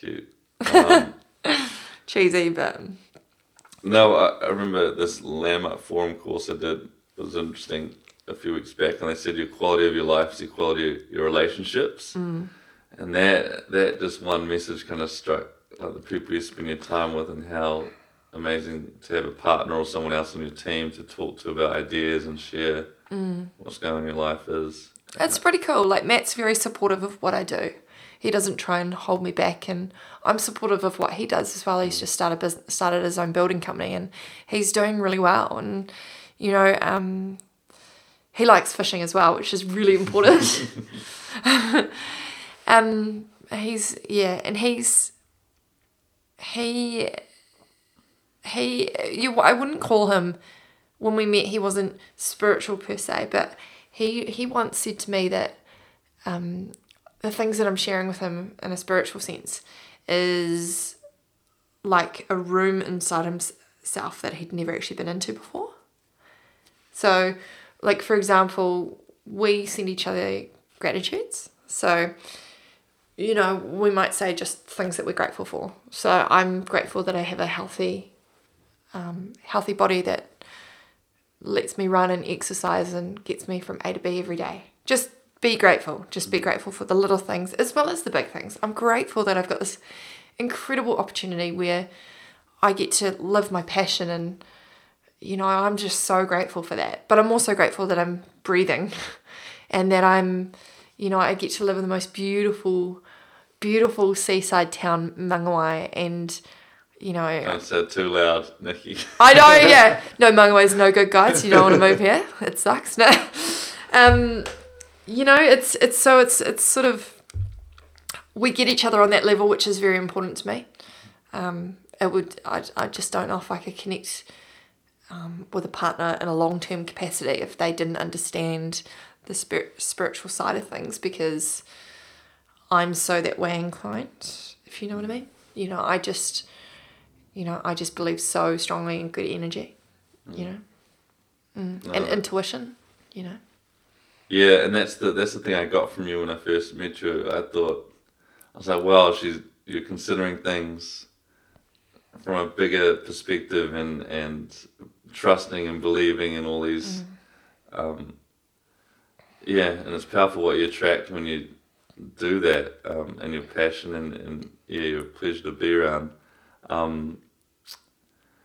Cute. Um, cheesy, but no, I, I remember this landmark forum course I did. It was interesting a few weeks back, and they said your quality of your life is the quality of your relationships, and that that just one message kind of struck like the people you spend your time with, and how amazing to have a partner or someone else on your team to talk to about ideas and share mm. what's going on in your life is. Uh, it's pretty cool. Like Matt's very supportive of what I do. He doesn't try and hold me back, and I'm supportive of what he does as well. He's mm. just started business, started his own building company, and he's doing really well. And you know, um, he likes fishing as well, which is really important. um, he's yeah, and he's he he you I wouldn't call him when we met he wasn't spiritual per se, but he he once said to me that um, the things that I'm sharing with him in a spiritual sense is like a room inside himself that he'd never actually been into before. So, like for example, we send each other gratitudes. So, you know, we might say just things that we're grateful for. So I'm grateful that I have a healthy, um, healthy body that lets me run and exercise and gets me from A to B every day. Just be grateful. Just be grateful for the little things as well as the big things. I'm grateful that I've got this incredible opportunity where I get to live my passion and you know, I'm just so grateful for that. But I'm also grateful that I'm breathing and that I'm, you know, I get to live in the most beautiful, beautiful seaside town, Mangawhai, and you know, Don't say it too loud, Nikki. I know, yeah. No, Mangawhai's no good, guys. You don't want to move here. It sucks. No, um, you know, it's it's so it's it's sort of we get each other on that level, which is very important to me. Um, it would I, I just don't know if I could connect um, with a partner in a long term capacity if they didn't understand the spirit, spiritual side of things because I'm so that way inclined. If you know what I mean, you know, I just you know, I just believe so strongly in good energy, you know, mm. and intuition, you know. Yeah, and that's the that's the thing I got from you when I first met you. I thought I was like, well, she's you're considering things from a bigger perspective and and trusting and believing in all these. Um, yeah, and it's powerful what you attract when you do that, um, and your passion and, and yeah, your pleasure to be around. Um,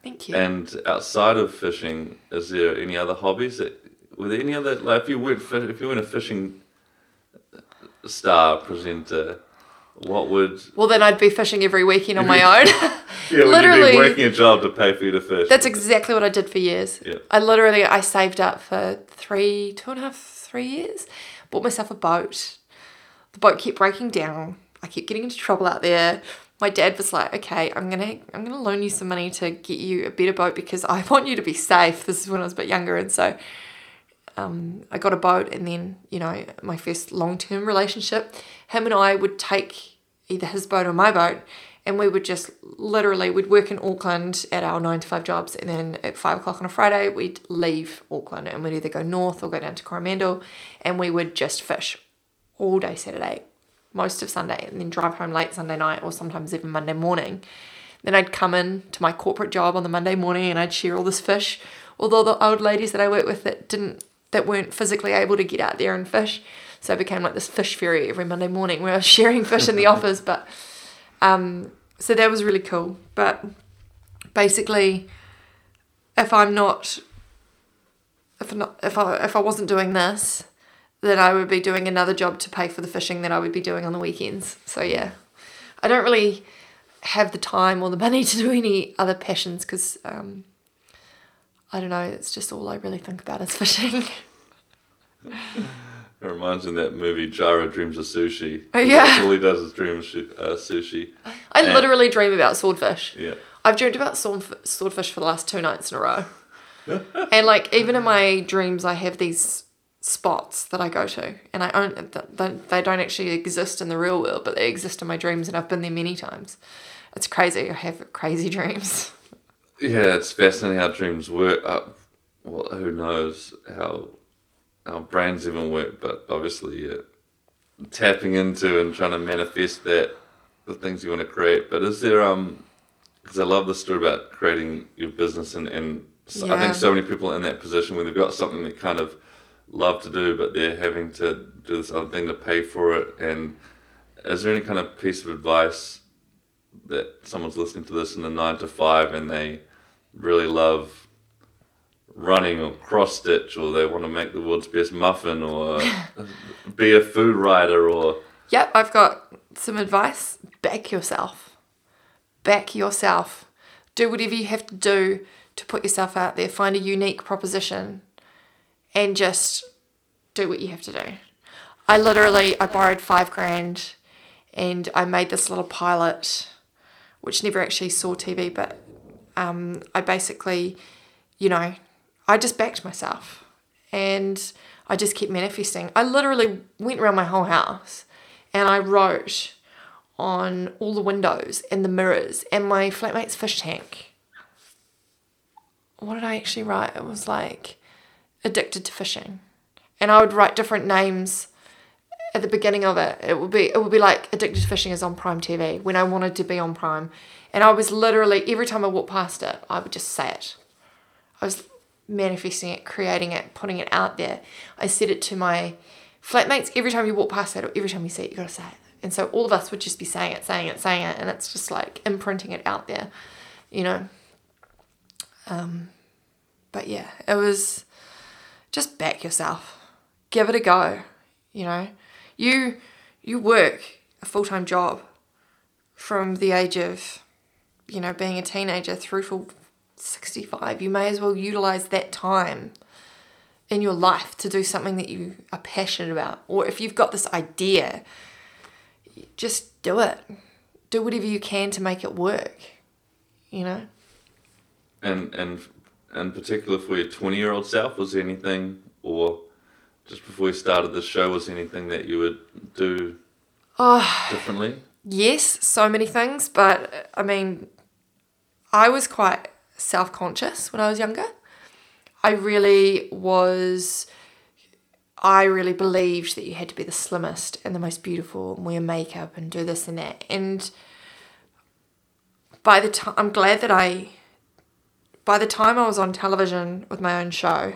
Thank you. and outside of fishing, is there any other hobbies that were there any other like if you weren't if you weren't a fishing star presenter, what would well, then I'd be fishing every weekend on my own. yeah, Literally. be working a job to pay for you to fish? That's exactly what I did for years. Yeah. I literally I saved up for three, two and a half, three years. Bought myself a boat. The boat kept breaking down. I kept getting into trouble out there. My dad was like, "Okay, I'm gonna I'm gonna loan you some money to get you a better boat because I want you to be safe." This is when I was a bit younger, and so um, I got a boat, and then you know my first long term relationship, him and I would take either his boat or my boat, and we would just literally we'd work in Auckland at our nine to five jobs, and then at five o'clock on a Friday we'd leave Auckland, and we'd either go north or go down to Coromandel, and we would just fish all day Saturday, most of Sunday, and then drive home late Sunday night or sometimes even Monday morning. Then I'd come in to my corporate job on the Monday morning and I'd share all this fish. Although the old ladies that I worked with that didn't that weren't physically able to get out there and fish. So I became like this fish fairy every Monday morning where I was sharing fish in the office. But um so that was really cool. But basically if I'm not if I'm not if I if I wasn't doing this, then I would be doing another job to pay for the fishing that I would be doing on the weekends. So yeah, I don't really have the time or the money to do any other passions because um, I don't know. It's just all I really think about is fishing. It reminds me of that movie Jiro Dreams of Sushi. Oh, yeah. That's all he does is dream of uh, sushi. I Yeah. literally dream about swordfish. Yeah. I've dreamed about sword, swordfish for the last two nights in a row. and like even in my dreams, I have these spots that I go to, and I own th- th- they don't actually exist in the real world, but they exist in my dreams, and I've been there many times. It's crazy. I have crazy dreams. Yeah, it's fascinating how dreams work. Uh, well, who knows how our brains even work, but obviously, yeah, tapping into and trying to manifest that the things you want to create. But is there um, because I love the story about creating your business and and so I think so many people in that position where they've got something that kind of love to do, but they're having to do this other thing to pay for it. And is there any kind of piece of advice that someone's listening to this in a nine to five and they really love running or cross stitch or they want to make the world's best muffin or be a food writer or Yep, I've got some advice. Back yourself. Back yourself. Do whatever you have to do to put yourself out there. Find a unique proposition and just do what you have to do. I literally I borrowed five grand and I made this little pilot which never actually saw TV, but um, I basically, you know, I just backed myself and I just kept manifesting. I literally went around my whole house and I wrote on all the windows and the mirrors and my flatmate's fish tank. What did I actually write? It was like, addicted to fishing, and I would write different names at the beginning of it. It would be it would be like addicted to fishing is on Prime TV when I wanted to be on Prime, and I was literally every time I walked past it, I would just say it. I was manifesting it, creating it, putting it out there. I said it to my flatmates every time you walk past it or every time you see it, you gotta say it. And so all of us would just be saying it, saying it, saying it, and it's just like imprinting it out there, you know. Um, but yeah, it was just back yourself, give it a go, you know. You you work a full time job from the age of, you know, being a teenager through sixty five. You may as well utilize that time in your life to do something that you are passionate about, or if you've got this idea just do it. Do whatever you can to make it work. You know? And and in particular for your twenty year old self, was there anything or just before you started the show, was there anything that you would do oh, differently? Yes, so many things, but I mean I was quite self conscious when I was younger. I really was I really believed that you had to be the slimmest and the most beautiful and wear makeup and do this and that. And by the time I'm glad that I by the time I was on television with my own show,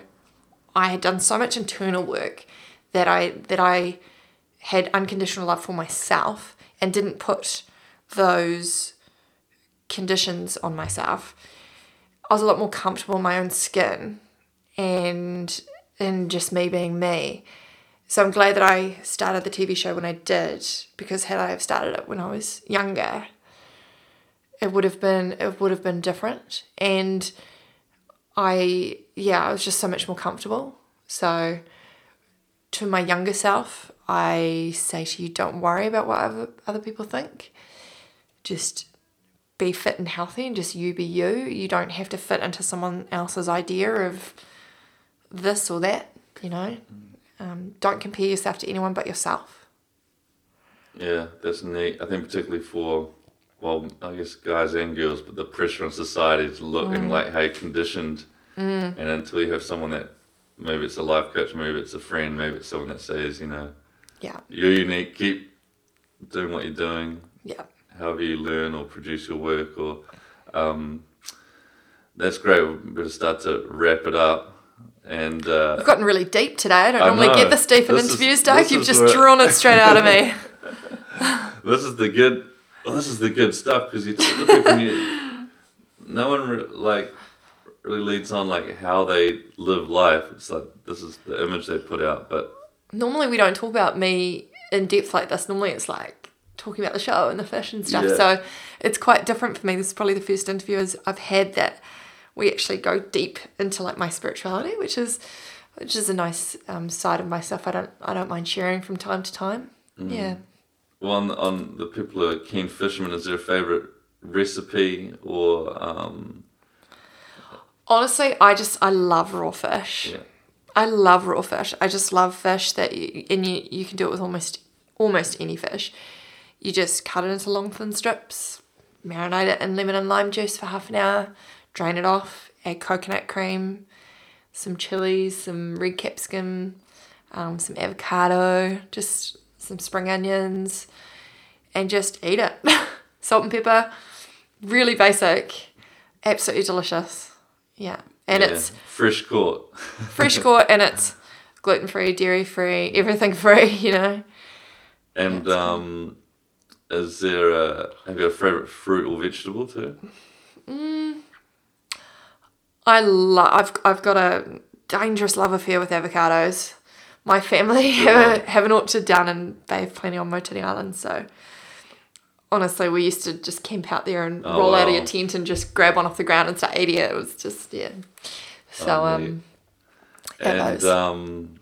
I had done so much internal work that I that I had unconditional love for myself and didn't put those conditions on myself. I was a lot more comfortable in my own skin and in just me being me. So I'm glad that I started the TV show when I did because had I have started it when I was younger, it would have been it would have been different. And I yeah, I was just so much more comfortable. So to my younger self, I say to you, don't worry about what other, other people think. Just be fit and healthy and just you be you. You don't have to fit into someone else's idea of this or that, you know. Um, don't compare yourself to anyone but yourself. Yeah, that's neat. I think particularly for, well, I guess guys and girls, but the pressure on society to look and like how you're conditioned. Mm. And until you have someone that, maybe it's a life coach, maybe it's a friend, maybe it's someone that says, you know, Yeah, you're unique, keep doing what you're doing, yeah. however you learn or produce your work, or um, that's great. We're going to start to wrap it up. And uh, We've gotten really deep today. I don't I normally know. get this deep in This interviews, Doug. this You've just drawn it straight out of me. this is the good. Well, this is the good stuff because you people. and You, no one re- like really leads on like how they live life. It's like this is the image they put out, but Normally, we don't talk about me in depth like this. Normally, it's like talking about the show and the fish and stuff. Yeah. So it's quite different for me. This is probably the first interview I've had that we actually go deep into like my spirituality, which is which is a nice um, side of myself. I don't I don't mind sharing from time to time. Mm. Yeah. Well, on, on the people who are keen fishermen, is there a favorite recipe or um, Honestly, I just I love raw fish. yeah, I love raw fish. I just love fish that you and you, you can do it with almost almost any fish. You just cut it into long thin strips, marinate it in lemon and lime juice for half an hour, drain it off, add coconut cream, some chilies, some red capsicum, um, some avocado, just some spring onions, and just eat it. Salt and pepper, really basic, absolutely delicious. Yeah, and yeah, it's fresh caught. fresh caught and it's gluten free, dairy free, everything free, you know. And um, is there a have you a favorite fruit or vegetable too? I love I've I've got a dangerous love affair with avocados. My family have, a, have an orchard down and they have plenty on Motiti Island, so honestly we used to just camp out there and Oh, roll out of your tent and just grab one off the ground and start eating it. It was just yeah. So Oh, um Yeah, and um,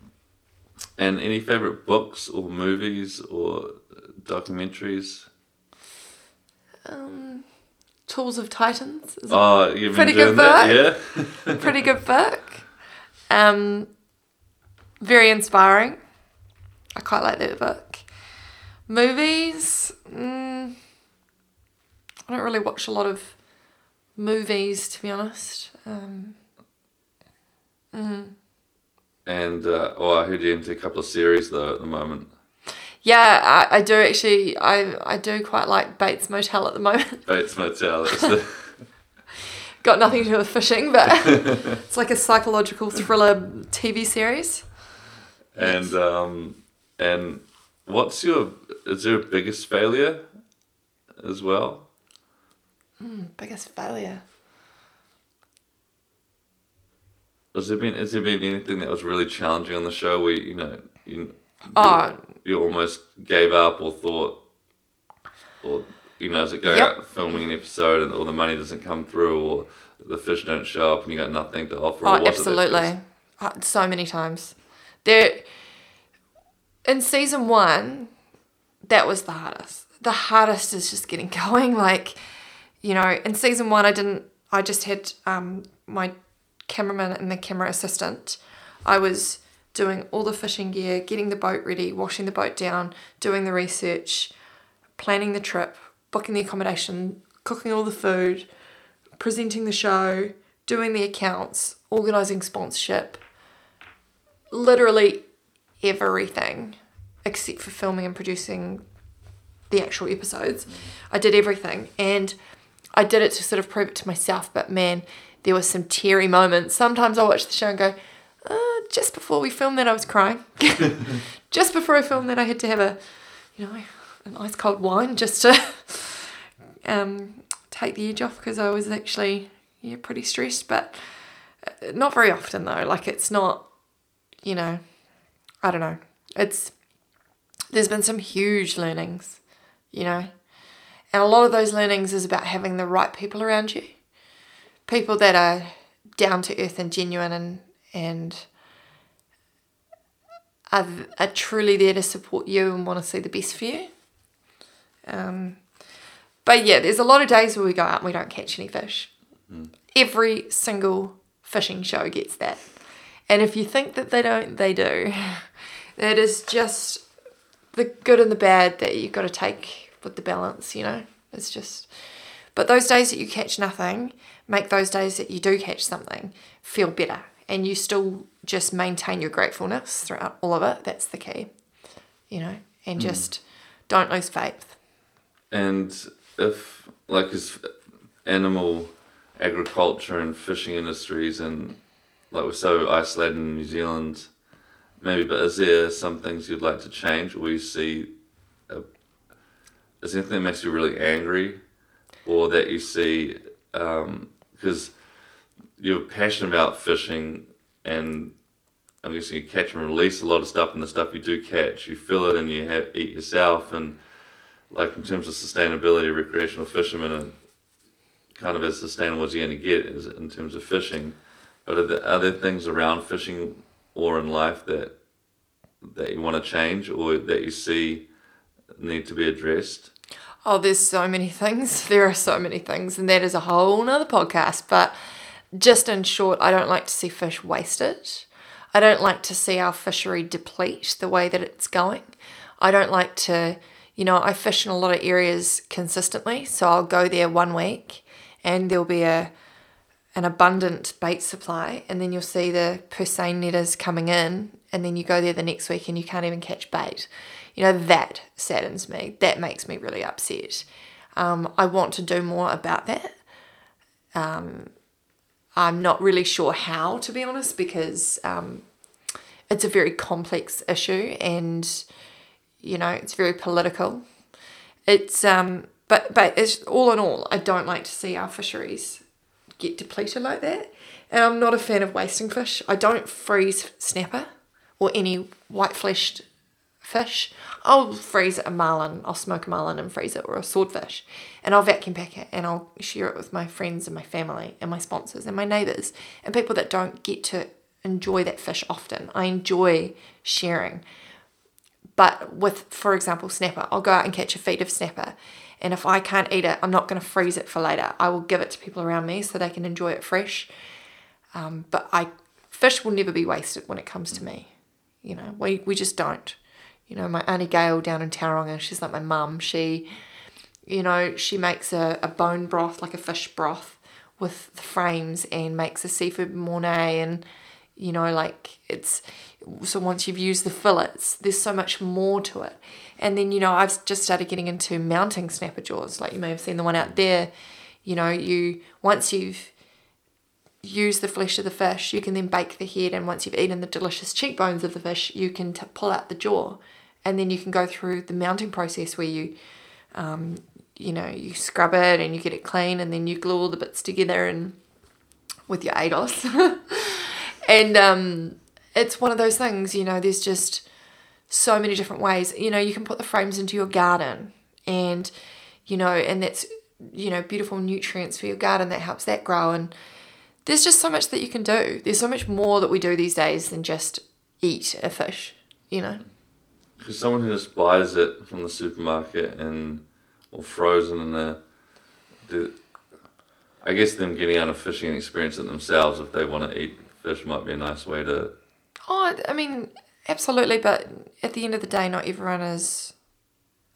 and any favorite books or movies or documentaries? um Tools of Titans is Oh, you've Pretty been doing good that, yeah. pretty good book. Um, very inspiring. I quite like that book. Movies. Mm, I don't really watch a lot of movies, to be honest. Um, mm, And uh, oh, I heard you into a couple of series though at the moment. Yeah, I, I do actually. I I do quite like Bates Motel at the moment. Bates Motel. The, Got nothing to do with fishing, but it's like a psychological thriller TV series. And um, and what's your is there a biggest failure as well? Biggest failure. Has there been has there been anything that was really challenging on the show where you know you Oh, you almost gave up or thought or you know as it go Yep. out filming an episode and all the money doesn't come through or the fish don't show up and you got nothing to offer? Oh, was it that absolutely. Uh, So many times. There, in season one, that was the hardest. The hardest is just getting going. Like, you know, in season one, I didn't. I just had um, my cameraman and the camera assistant. I was doing all the fishing gear, getting the boat ready, washing the boat down, doing the research, planning the trip, booking the accommodation, cooking all the food, presenting the show, doing the accounts, organizing sponsorship, literally everything except for filming and producing the actual episodes. I did everything and I did it to sort of prove it to myself, but man, there were some teary moments. Sometimes I watch the show and go, uh, just before we filmed that, I was crying. just before I filmed that, I had to have a, you know, an ice cold wine just to um, take the edge off because I was actually yeah pretty stressed, but uh, not very often though. Like it's not, you know, I don't know. It's there's been some huge learnings, you know, and a lot of those learnings is about having the right people around you, people that are down to earth and genuine and and are, are truly there to support you and want to see the best for you. Um, but yeah, there's a lot of days where we go out and we don't catch any fish. Every single fishing show gets that. And if you think that they don't, they do. It is just the good and the bad that you've got to take with the balance, you know? It's just. But those days that you catch nothing make those days that you do catch something feel better. And you still just maintain your gratefulness throughout all of it. That's the key, you know? And mm. just don't lose faith. And if, like, is animal agriculture and fishing industries, and like we're so isolated in New Zealand, maybe, but is there some things you'd like to change, or you see, a, is there anything that makes you really angry, or that you see, um, because you're passionate about fishing, and I'm guessing you catch and release a lot of stuff, and the stuff you do catch, you fill it and you have, eat yourself, and like in terms of sustainability, recreational fishermen are kind of as sustainable as you're going to get in terms of fishing. But are there, are there things around fishing or in life that that you want to change or that you see need to be addressed? Oh, there's so many things. There are so many things, and that is a whole nother podcast. But just in short, I don't like to see fish wasted. I don't like to see our fishery deplete the way that it's going. I don't like to, you know, I fish in a lot of areas consistently. So I'll go there one week and there'll be a an abundant bait supply, and then you'll see the purse seine netters coming in, and then you go there the next week and you can't even catch bait. You know, that saddens me. That makes me really upset. Um, I want to do more about that. Um, I'm not really sure how, to be honest, because um, it's a very complex issue and, you know, it's very political. It's, um, but, but it's all in all, I don't like to see our fisheries get depleted like that. And I'm not a fan of wasting fish. I don't freeze snapper or any white fleshed fish. I'll freeze a marlin, I'll smoke a marlin and freeze it, or a swordfish. And I'll vacuum pack it and I'll share it with my friends and my family and my sponsors and my neighbours and people that don't get to enjoy that fish often. I enjoy sharing. But with, for example, snapper, I'll go out and catch a feed of snapper. And if I can't eat it, I'm not going to freeze it for later. I will give it to people around me so they can enjoy it fresh. Um, but I, fish will never be wasted when it comes to me. You know, we, we just don't. You know, my Auntie Gail down in Tauranga, she's like my mum. She, you know, she makes a, a bone broth, like a fish broth, with the frames and makes a seafood mornay and, You know, like it's so once you've used the fillets, there's so much more to it. And then, you know, I've just started getting into mounting snapper jaws. Like you may have seen the one out there. You know, you once you've used the flesh of the fish, you can then bake the head. And once you've eaten the delicious cheekbones of the fish, you can t- pull out the jaw. And then you can go through the mounting process where you, um, you know, you scrub it and you get it clean, and then you glue all the bits together and with your ADOS. and um, it's one of those things, you know, there's just so many different ways. You know, you can put the frames into your garden and, you know, and that's, you know, beautiful nutrients for your garden that helps that grow. And there's just so much that you can do. There's so much more that we do these days than just eat a fish, you know. Because someone who just buys it from the supermarket and or frozen in a, the, I guess them getting out of fishing and experience it themselves if they want to eat fish might be a nice way to. Oh, I mean, absolutely. But at the end of the day, not everyone is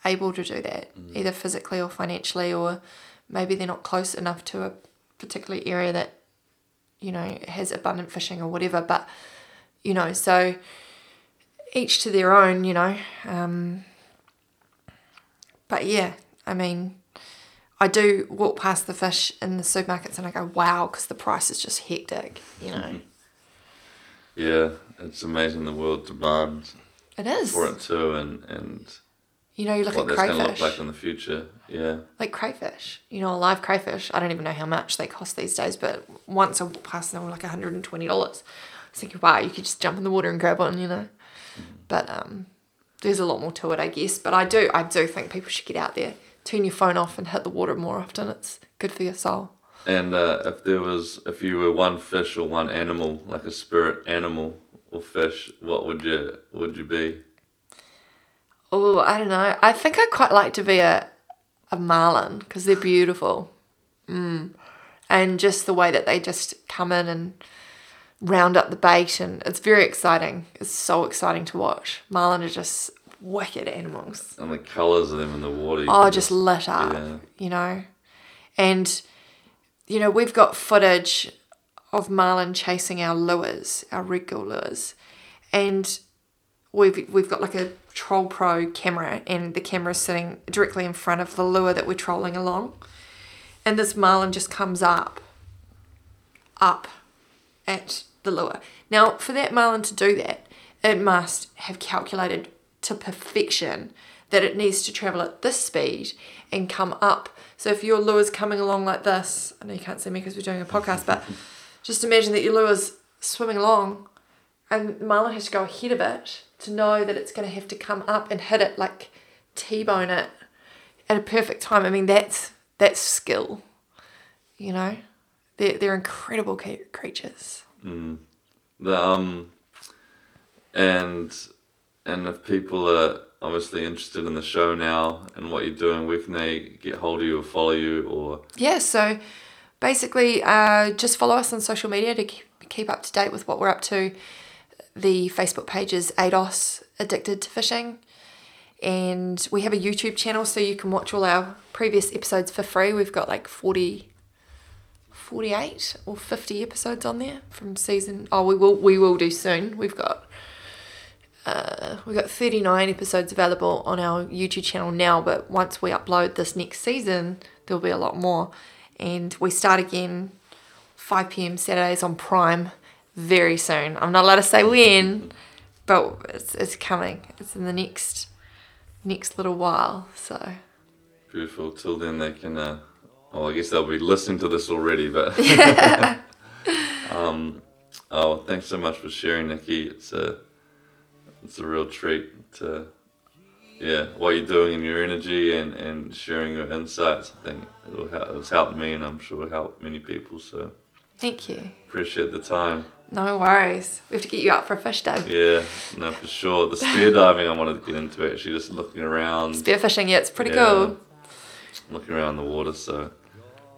able to do that, either physically or financially, or maybe they're not close enough to a particular area that, you know, has abundant fishing or whatever. But, you know, so each to their own, you know. Um, but yeah, I mean, I do walk past the fish in the supermarkets and I go, wow, because the price is just hectic, you know. Yeah, it's amazing the world demands It is. for it too, and and You know, you look what at that's going to crayfish. look like in the future. Yeah, like crayfish, you know, a live crayfish. I don't even know how much they cost these days, but once I walked past them, they were like $120. I was thinking, wow, you could just jump in the water and grab one, you know. But um, there's a lot more to it, I guess. But I do, I do think people should get out there, turn your phone off, and hit the water more often. It's good for your soul. and uh, if there was, if you were one fish or one animal, like a spirit animal or fish, what would you would you be? Oh, I don't know. I think I'd quite like to be a, a marlin because they're beautiful. Mm. And just the way that they just come in and round up the bait, and it's very exciting. It's so exciting to watch. Marlin are just wicked animals. And the colours of them in the water. Oh, can just lit up, yeah. you know. And, you know, we've got footage of marlin chasing our lures, our red gill lures. And we've, we've got like a Troll Pro camera, and the camera is sitting directly in front of the lure that we're trolling along. And this marlin just comes up, up at the lure. Now, for that marlin to do that, it must have calculated to perfection that it needs to travel at this speed and come up. So if your lure's coming along like this, I know you can't see me because we're doing a podcast, but just imagine that your lure's swimming along and marlin has to go ahead of it to know that it's going to have to come up and hit it like T-bone it at a perfect time. I mean, that's that's skill, you know. They're they're incredible creatures. The um, and and if people are obviously interested in the show now and what you're doing, where can they get hold of you or follow you or Yeah, so basically, uh, just follow us on social media to keep, up to date with what we're up to. The Facebook page is ADOS Addicted to Fishing. And we have a YouTube channel so you can watch all our previous episodes for free. We've got like 40, 48 or 50 episodes on there from season. Oh, we will we will do soon. We've got uh, we've got 39 episodes available on our YouTube channel now, but once we upload this next season, there'll be a lot more. And we start again 5 p.m. Saturdays on Prime very soon. I'm not allowed to say when, but it's, it's coming. It's in the next next little while. So beautiful? Till then, they can. Uh, well, I guess they'll be listening to this already, but. um, oh, thanks so much for sharing, Nikki. It's a it's a real treat to yeah what you're doing and your energy and, and sharing your insights. I think it'll help, it's helped me and I'm sure it'll help many people. So thank you. appreciate the time. No worries. We have to get you out for a fish day. Yeah, no, for sure. The spear diving I wanted to get into actually, just looking around, Spearfishing, yeah, it's pretty Yeah. cool. looking around the water. So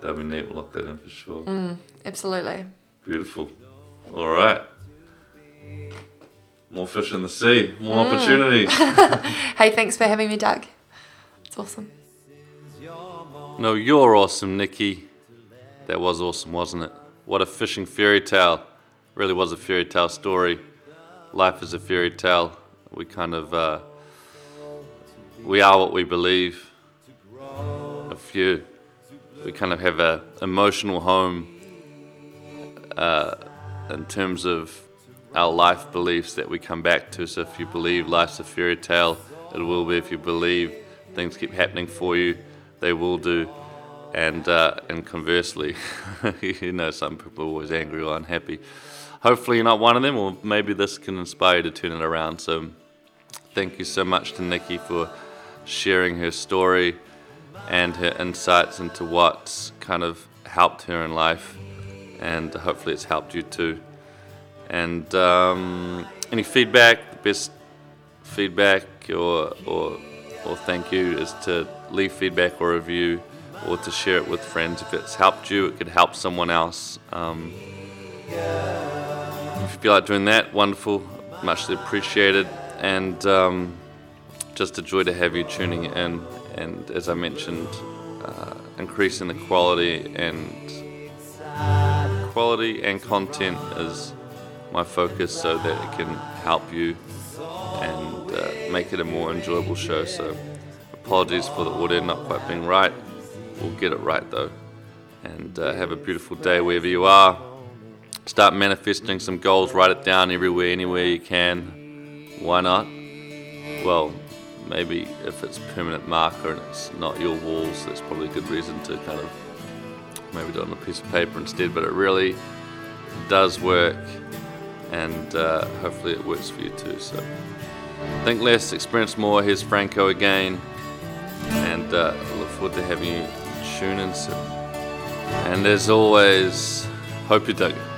that'd be neat. We'll lock that in for sure. Mm, absolutely. Beautiful. All right. More fish in the sea. More opportunities. Hey, thanks for having me, Doug. It's awesome. No, you're awesome, Nikki. That was awesome, wasn't it? What a fishing fairy tale. really was a fairy tale story. Life is a fairy tale. We kind of uh, we are what we believe. A few. We kind of have a emotional home uh, in terms of our life beliefs that we come back to. So if you believe life's a fairy tale, it will be. If you believe things keep happening for you, they will do. And uh, and conversely, you know, some people are always angry or unhappy. Hopefully, you're not one of them, or maybe this can inspire you to turn it around. So, thank you so much to Nikki for sharing her story and her insights into what's kind of helped her in life, and hopefully, it's helped you too. And um, any feedback, the best feedback or, or, or thank you is to leave feedback or review or to share it with friends. If it's helped you, it could help someone else. Um, if you feel like doing that, wonderful, muchly appreciated. And um, just a joy to have you tuning in. And as I mentioned, uh, increasing the quality and quality and content is my focus so that it can help you and uh, make it a more enjoyable show. So, apologies for the audio not quite being right. We'll get it right though. And uh, have a beautiful day wherever you are. Start manifesting some goals, write it down everywhere, anywhere you can. Why not? Well, maybe if it's permanent marker and it's not your walls, that's probably a good reason to kind of maybe do it on a piece of paper instead. But it really does work and uh, hopefully it works for you too. So think less, experience more. Here's Franco again, and uh, look forward to having you tune in soon. And as always, hope you dug it.